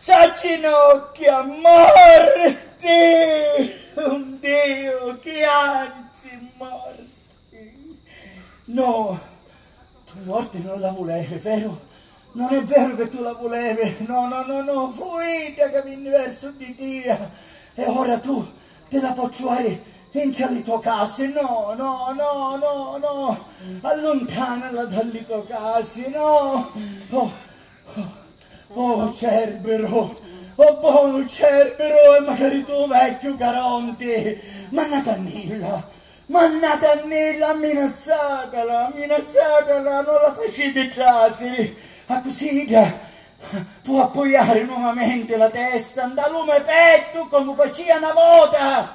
s'agginocchia, morti! Un Dio, che anzi morti! No, tu morte non la volevi, vero? Non è vero che tu la volevi, no, no, no, no, fuita che vieni verso di Dio e ora tu te la trovare in salito case, no, no, no, no, no, allontanala dalle tue case, no, oh, oh, Cerbero, oh, buono Cerbero, e magari tu vecchio Caronte, mannata Nilla, mannata Nilla, minacciatela, minacciatela, non la facete trasere, a così può appoggiare nuovamente la testa, andare lume petto come faceva una volta,